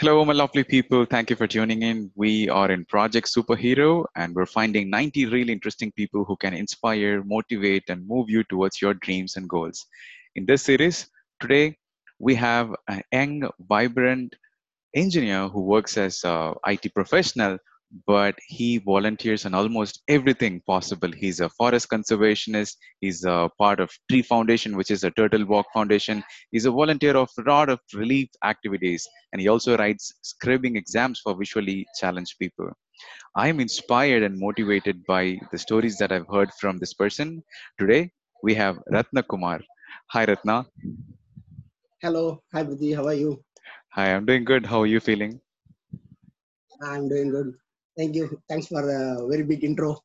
Hello, my lovely people. Thank you for tuning in. We are in Project Superhero, and we're finding 90 really interesting people who can inspire, motivate, and move you towards your dreams and goals. In this series, today we have a young, vibrant engineer who works as a IT professional, but he volunteers on almost everything possible. He's a forest conservationist. He's a part of Tree Foundation, which is a Turtle Walk Foundation. He's a volunteer of a lot of relief activities, and he also writes scribing exams for visually challenged people. I am inspired and motivated by the stories that I've heard from this person. Today, we have Rathna Kumar. Hi, Rathna. Hello, hi Priti, how are you? Hi, I'm doing good. How are you feeling? I'm doing good. Thank you. Thanks for the very big intro.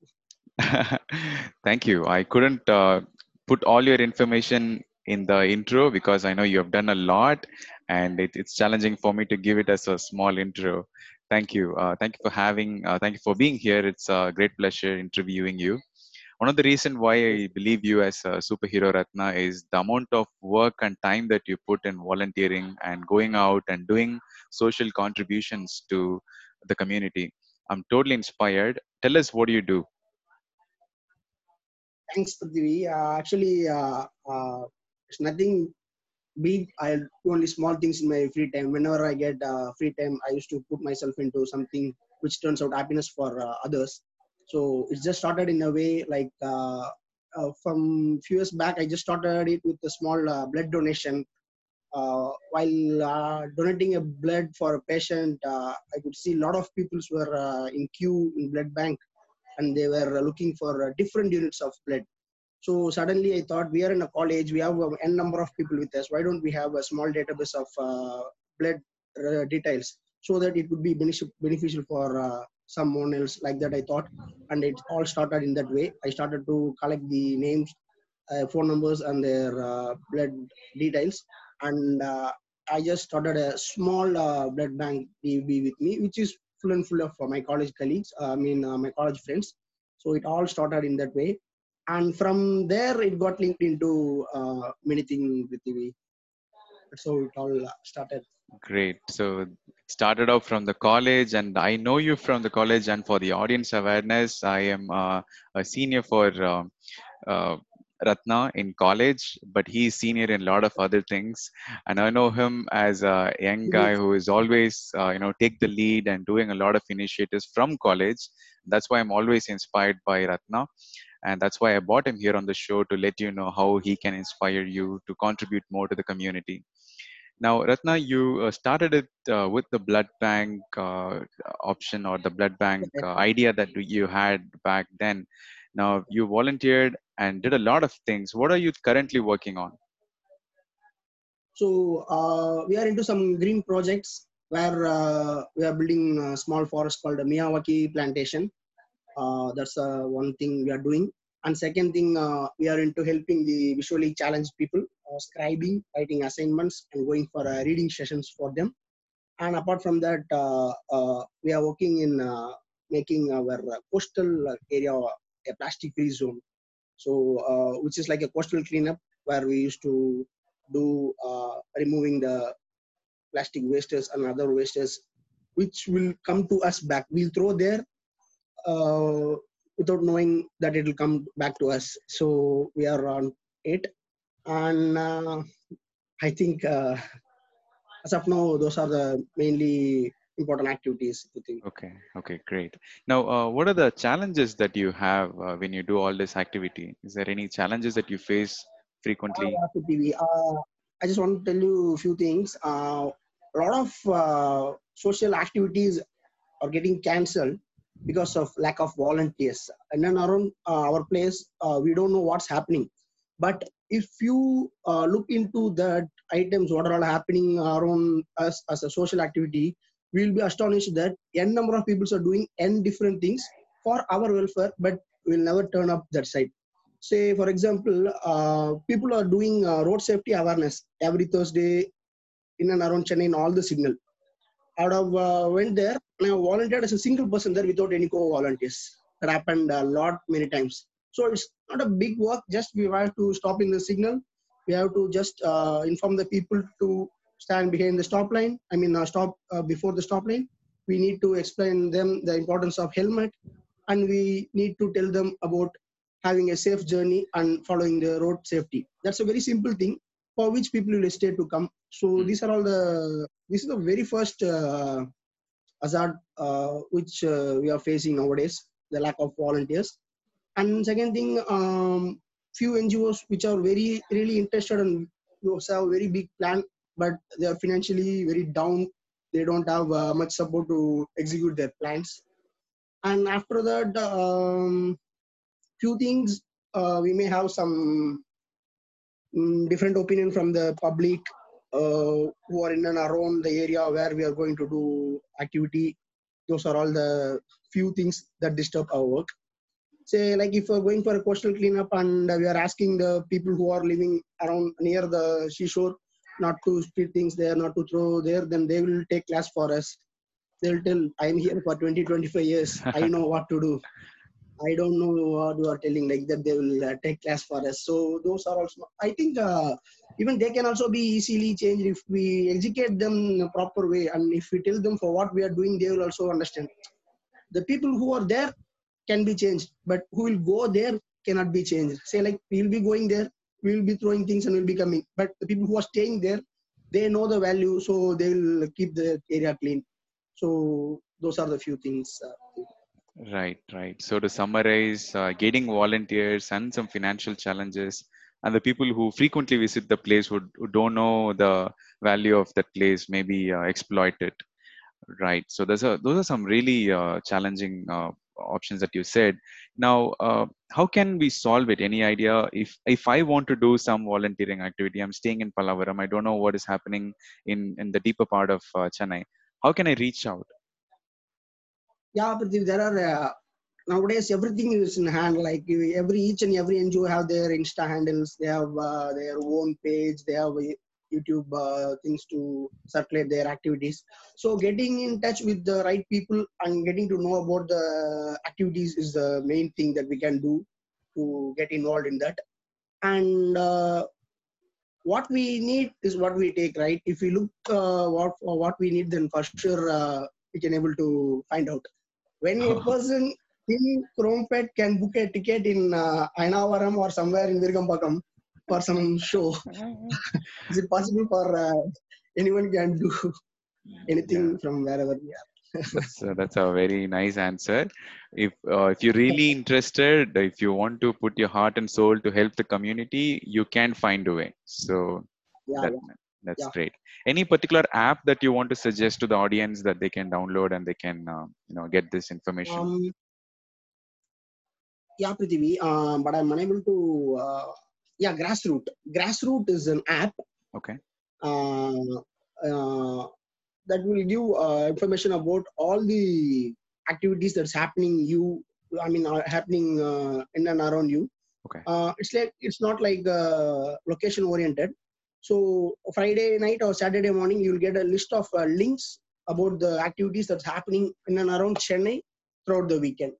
Thank you. I couldn't uh, put all your information in the intro because I know you have done a lot and it, it's challenging for me to give it as a small intro. Thank you. Uh, thank you for having, uh, thank you for being here. It's a great pleasure interviewing you. One of the reasons why I believe you as a superhero Rathna is the amount of work and time that you put in volunteering and going out and doing social contributions to the community. I'm totally inspired. Tell us what do you do? Thanks, Prithvi. Uh, actually, uh, uh, it's nothing big. I do only small things in my free time. Whenever I get uh, free time, I used to put myself into something which turns out happiness for uh, others. So it just started in a way like uh, from few years back. I just started it with a small blood donation. Uh, while uh, donating a blood for a patient, uh, I could see a lot of people were in queue in blood bank, and they were looking for different units of blood. So suddenly I thought we are in a college, we have n number of people with us. Why don't we have a small database of uh, blood uh, details so that it would be beneficial for uh, someone else like that? I thought, and it all started in that way. I started to collect the names, phone numbers, and their blood details, and uh, I just started a small uh, blood bank be with me, which is full and full of uh, my college colleagues. I mean, my college friends. So it all started in that way and from there it got linked into many things with TV. So it all started. Great. So started off from the college, and I know you from the college. And for the audience awareness, I am uh, a senior for uh, uh, Rathna in college, but he's senior in a lot of other things. And I know him as a young guy who is always, uh, you know, take the lead and doing a lot of initiatives from college. That's why I'm always inspired by Rathna. And that's why I brought him here on the show to let you know how he can inspire you to contribute more to the community. Now, Rathna, you uh, started it uh, with the blood bank uh, option or the blood bank uh, idea that you had back then. Now, you volunteered and did a lot of things. What are you currently working on? So uh, we are into some green projects where uh, we are building a small forest called Miyawaki plantation. Uh, that's uh, one thing we are doing. And second thing, uh, we are into helping the visually challenged people, uh, scribing, writing assignments, and going for reading sessions for them. And apart from that, we are working in making our coastal area a plastic-free zone. So, uh, which is like a coastal cleanup where we used to do uh, removing the plastic wastes and other wastes, which will come to us back. We'll throw there uh, without knowing that it will come back to us. So we are on it, and uh, I think uh, as of now, those are the mainly important activities. Think. Okay, okay, great. Now, uh, what are the challenges that you have uh, when you do all this activity? Is there any challenges that you face frequently? Uh, Uh, I just want to tell you a few things. Uh, a lot of uh, social activities are getting cancelled because of lack of volunteers. And then around uh, our place, uh, we don't know what's happening. But if you uh, look into that items, what are all happening around us as a social activity, we'll be astonished that n number of people are doing n different things for our welfare, but we will never turn up that side. Say, for example, uh, people are doing uh, road safety awareness every Thursday in and around Chennai in all the signal. I would have uh, went there and I volunteered as a single person there without any co-volunteers. That happened a lot many times. So it's not a big work. Just we have to stop in the signal. We have to just uh, inform the people to stand behind the stop line. I mean, uh, stop uh, before the stop line. We need to explain them the importance of helmet, and we need to tell them about having a safe journey and following the road safety. That's a very simple thing for which people will stay to come. So Mm. these are all the. This is the very first uh, hazard uh, which uh, we are facing nowadays: the lack of volunteers. And second thing, um, few NGOs which are very really interested and those have very big plan, but they are financially very down. They don't have uh, much support to execute their plans. And after that, um, few things uh, we may have some mm, different opinion from the public uh, who are in and around the area where we are going to do activity. Those are all the few things that disturb our work. Say, like if we're going for a coastal cleanup and we are asking the people who are living around near the seashore not to spit things there, not to throw there, then they will take class for us. They'll tell, I'm here for 20, 25 years. I know what to do. I don't know what you are telling like that. They will uh, take class for us. So those are also. I think uh, even they can also be easily changed if we educate them in a proper way, and if we tell them for what we are doing, they will also understand. The people who are there can be changed, but who will go there cannot be changed. Say like we will be going there, we will be throwing things and we'll be coming, but the people who are staying there, they know the value, so they will keep the area clean. So those are the few things. Uh, Right, right. So to summarize, uh, getting volunteers and some financial challenges, and the people who frequently visit the place who, who don't know the value of that place maybe uh, exploit it. Right. So those are those are some really uh, challenging uh, options that you said. Now, uh, how can we solve it? Any idea? If if I want to do some volunteering activity, I'm staying in Pallavaram. I don't know what is happening in in the deeper part of uh, Chennai. How can I reach out? yeah but there are uh, nowadays everything is in hand like every each and every ngo have their insta handles they have uh, their own page they have youtube uh, things to circulate their activities. So getting in touch with the right people and getting to know about the activities is the main thing that we can do to get involved in that. And uh, what we need is what we take right? If we look uh, what what we need then for sure uh, we can able to find out. When a person in Chromepet can book a ticket in uh, Ayanavaram or somewhere in Virugambakkam for some show, is it possible for uh, anyone can do anything from wherever we are? that's, uh, that's a very nice answer if uh, if you're really interested if you want to put your heart and soul to help the community you can find a way so Yeah, that, yeah. that's Yeah. great any particular app that you want to suggest to the audience that they can download and they can uh, you know get this information Um, yeah, Prithivi, um, but I'm unable to. Uh, yeah, Grassroot. Grassroot is an app. Okay. Uh, uh, that will give uh, information about all the activities that's happening you i mean are happening uh, in and around you. Okay. uh, it's like it's not like uh, location oriented. So friday night or saturday morning you'll get a list of uh, links about the activities that's happening in and around chennai throughout the weekend.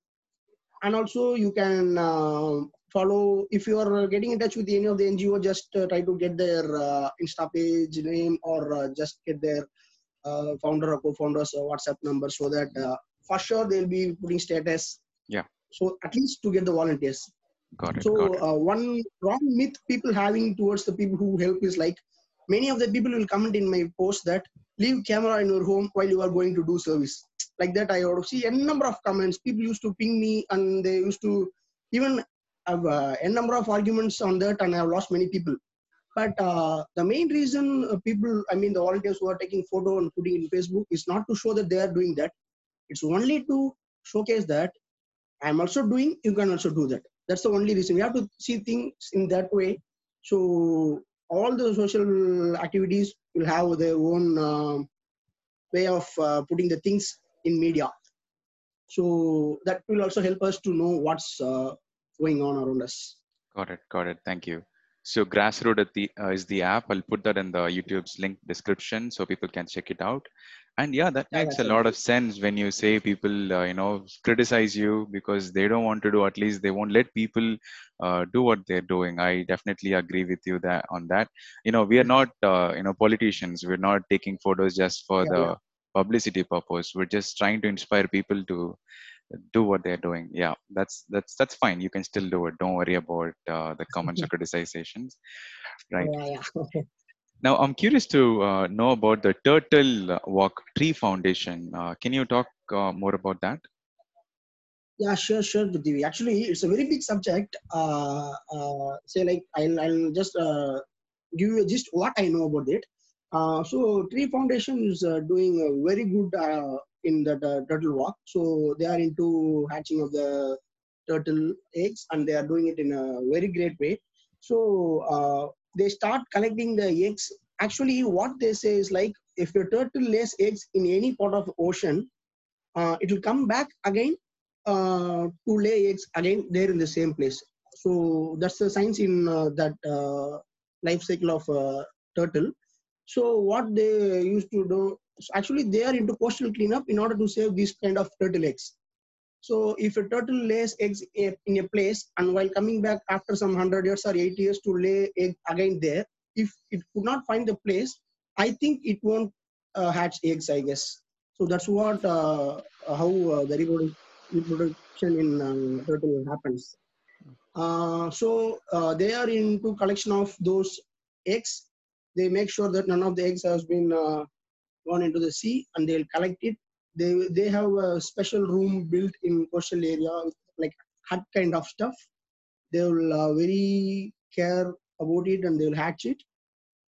And also you can uh, follow if you are getting in touch with any of the ngo just uh, try to get their uh, insta page name or uh, just get their uh, founder or co-founders uh, whatsapp number so that uh, for sure they'll be putting status. Yeah. so at least to get the volunteers. Got it so got it. uh, one wrong myth people having towards the people who help is like many of the people will comment in my post that leave camera in your home while you are going to do service. Like that i would see a number of comments. People used to ping me and they used to even have uh, a number of arguments on that and i have lost many people. But uh, the main reason uh, people i mean the volunteers who are taking photo and putting in facebook is not to show that they are doing that. It's only to showcase that i'm also doing you can also do that. That's the only reason. We have to see things in that way. So all the social activities will have their own uh, way of uh, putting the things in media. So that will also help us to know what's uh, going on around us got it got it thank you So Grassroot at the, uh, is the app. I'll put that in the YouTube's link description so people can check it out. And yeah, that Yeah, makes a lot of sense when you say people, uh, you know, criticize you because they don't want to do. At least they won't let people uh, do what they're doing. I definitely agree with you that on that. You know, we are not, uh, you know, politicians. We're not taking photos just for Yeah, the yeah. publicity purpose. We're just trying to inspire people to do what they're doing yeah that's that's that's fine you can still do it don't worry about uh, the comments or criticizations right Yeah, yeah. now i'm curious to uh, know about the turtle walk tree foundation uh, can you talk uh, more about that Yeah, sure, sure, Prithvi. Actually, it's a very big subject. Uh, uh, say like I'll, I'll just uh, give you just what I know about it. Uh, so Tree Foundation is uh, doing a very good uh, in the turtle walk. So they are into hatching of the turtle eggs, and they are doing it in a very great way. So uh, they start collecting the eggs. Actually, what they say is like if the turtle lays eggs in any part of the ocean, uh, it will come back again uh, to lay eggs again there in the same place. So that's the science in uh, that uh, life cycle of uh, turtle. So what they used to do, actually they are into coastal cleanup in order to save these kind of turtle eggs. So if a turtle lays eggs in a place and while coming back after some hundred years or 80 years to lay egg again there, if it could not find the place, I think it won't uh, hatch eggs, I guess. So that's what uh, how uh, the reproduction in um, turtle happens. Uh, so uh, they are into collection of those eggs. They make sure that none of the eggs has been gone into the sea, and they'll collect it. They they have a special room built in coastal area, like hut kind of stuff. They will uh, very care about it, and they will hatch it.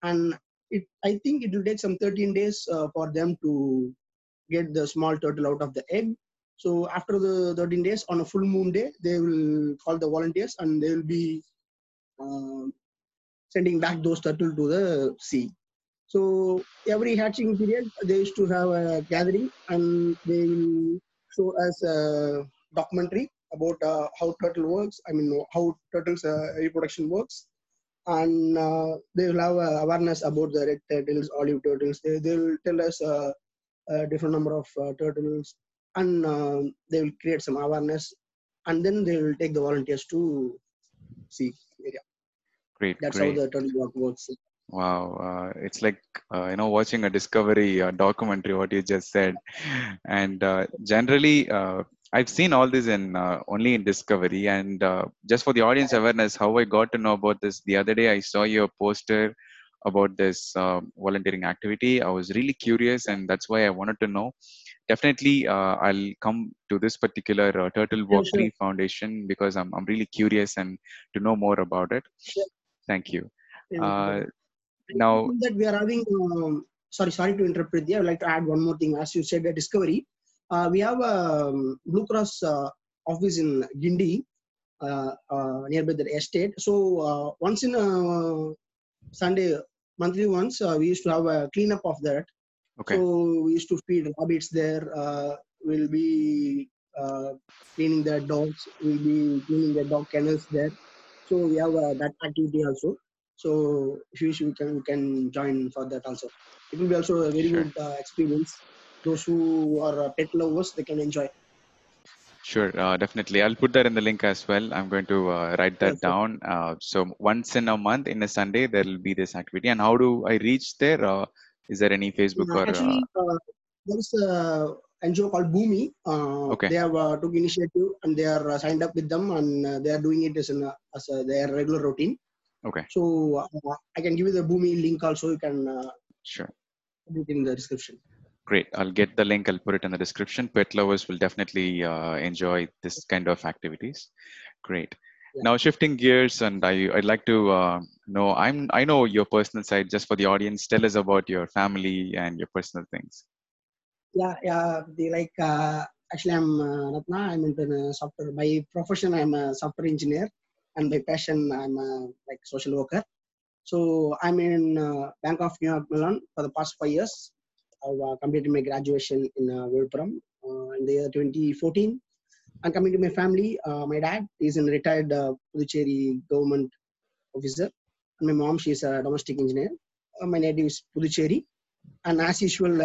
And it, I think it will take some 13 days uh, for them to get the small turtle out of the egg. So after the 13 days, on a full moon day, they will call the volunteers and they will be uh, sending back those turtle to the sea. So every hatching period, they used to have a gathering and they will show us a documentary about uh, how turtle works. I mean, how turtles uh, reproduction works, and uh, they will have uh, awareness about the red turtles, olive turtles. They they will tell us uh, a different number of uh, turtles, and they will create some awareness, and then they will take the volunteers to see area. great That's great how the turtle walk works. Wow, uh, it's like uh, you know watching a Discovery uh, documentary. What you just said, and uh, generally uh, I've seen all this in uh, only in Discovery. And uh, just for the audience awareness, how I got to know about this the other day, I saw your poster about this uh, volunteering activity. I was really curious, and that's why I wanted to know. Definitely, uh, I'll come to this particular uh, Turtle Walk sure. Foundation because I'm I'm really curious and to know more about it. Sure. Thank you. Uh, now that we are having um, sorry sorry to interrupt Pridhya. i would like to add one more thing. As you said the discovery uh, we have a um, blue cross uh, office in Guindy uh, uh, nearby the estate. So uh, once in a sunday monthly once uh, we used to have a cleanup of that. Okay. So we used to feed rabbits there uh, we'll be uh, cleaning the dogs we'll be cleaning the dog kennels there. So we have uh, that activity also so if you wish, can we can join for that also. It will be also a very Sure. good uh, experience. Those who are uh, pet lovers, they can enjoy. Sure, uh, definitely. I'll put that in the link as well. I'm going to uh, write that Yes, down. Uh, so once in a month, in a Sunday, there will be this activity. And how do I reach there? Uh, is there any Facebook Uh, or? Uh, actually, uh, there is a NGO called Bhumi. Okay. They have uh, took initiative and they are uh, signed up with them and uh, they are doing it as, an, uh, as a, their regular routine. Okay, So uh, I can give you the Bhumi link also. You can uh, sure. put it in the description. Great. I'll get the link. I'll put it in the description. Pet lovers will definitely uh, enjoy this kind of activities. Great. Yeah. Now shifting gears, and I I'd like to uh, know. I'm I know your personal side. Just for the audience, tell us about your family and your personal things. yeah yeah They like uh, actually i'm uh, rathna i'm into the software by profession i'm a software engineer and by passion i'm a like social worker so i'm in uh, bank of new york Mellon for the past five years i've uh, completed my graduation in uh, uh, in the year 2014 and coming to my family uh, my dad is a retired uh, puducherry government officer My mom, she's a domestic engineer. Uh, my native is Puducherry. And as usual,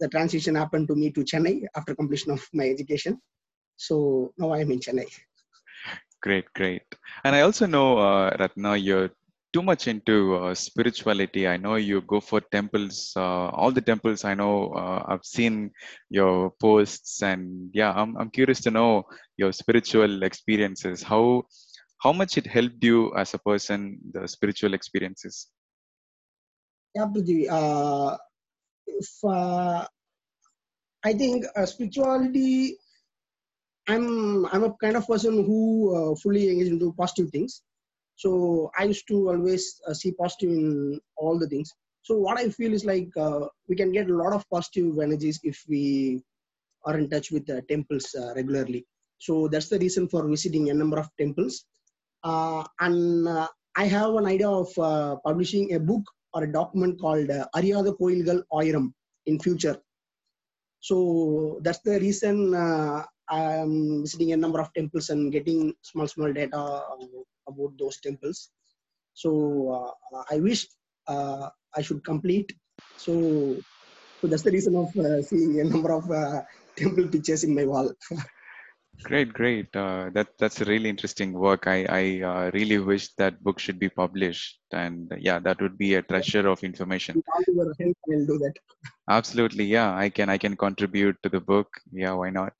the transition happened to me to Chennai after completion of my education. So now I am in Chennai. Great, great. And I also know, uh, Rathna, you're too much into uh, spirituality. I know you go for temples, uh, all the temples. I know uh, I've seen your posts, and yeah, I'm I'm curious to know your spiritual experiences. How how much it helped you as a person, the spiritual experiences. Yeah, uh, if, uh, I think uh, spirituality I'm I'm a kind of person who uh, fully engaged into positive things. So I used to always uh, see positive in all the things. So what I feel is like uh, we can get a lot of positive energies if we are in touch with the temples uh, regularly. So that's the reason for visiting a number of temples. Uh, and uh, I have an idea of publishing a book or a document called uh, Ariyada Koilgal Oiram in future. So that's the reason I'm visiting a number of temples and getting small, small data about those temples. So uh, I wish uh, I should complete. So, so that's the reason of uh, seeing a number of uh, temple pictures in my wall. Great, great. Uh, that that's a really interesting work. I I uh, really wish that book should be published, and yeah, that would be a treasure of information. all your help, I'll do that. Absolutely, yeah. I can I can contribute to the book. Yeah, why not?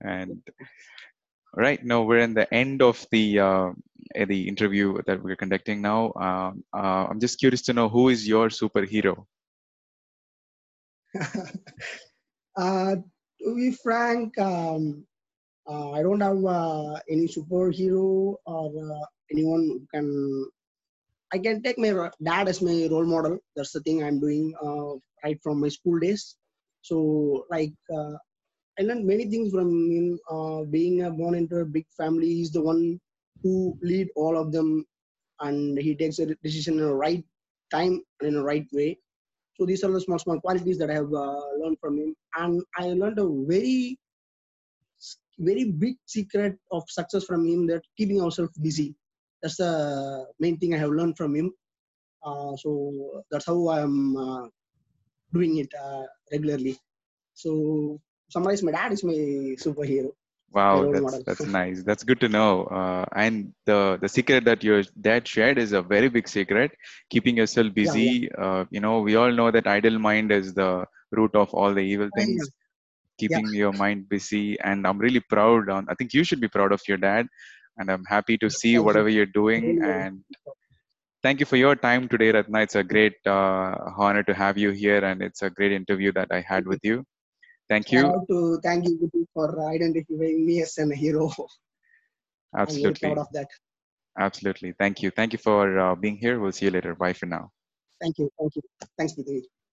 And right now we're in the end of the uh, the interview that we're conducting now. Um, uh, I'm just curious to know who is your superhero. uh, to be frank, um, uh, I don't have uh, any superhero or uh, anyone who can. I can take my dad as my role model. That's the thing I'm doing uh, right from my school days. So, like, uh, I learned many things from him. Uh, being born into a big family, he's the one who lead all of them, and he takes a decision in the right time and in the right way. So these are the small, small qualities that I have learned from him, and I learned a very very big secret of success from him that keeping ourselves busy. That's the main thing I have learned from him. Uh, so that's how I'm uh, doing it uh, regularly. So summarize, my dad is my superhero. Wow, that's, that's nice. That's good to know. Uh, and the the secret that your dad shared is a very big secret. Keeping yourself busy. Yeah, yeah. Uh, you know, we all know that idle mind is the root of all the evil things keeping yeah. your mind busy and i'm really proud on i think you should be proud of your dad and i'm happy to see whatever you. are doing and thank you for your time today rathna. It's a great uh, honor to have you here and it's a great interview that i had with you. Thank you. To thank you for identifying me as a hero. Absolutely. proud of that. Absolutely. Thank you. Thank you for uh, being here. We'll see you later. Bye for now. Thank you. Thank you. Thanks Prithvi.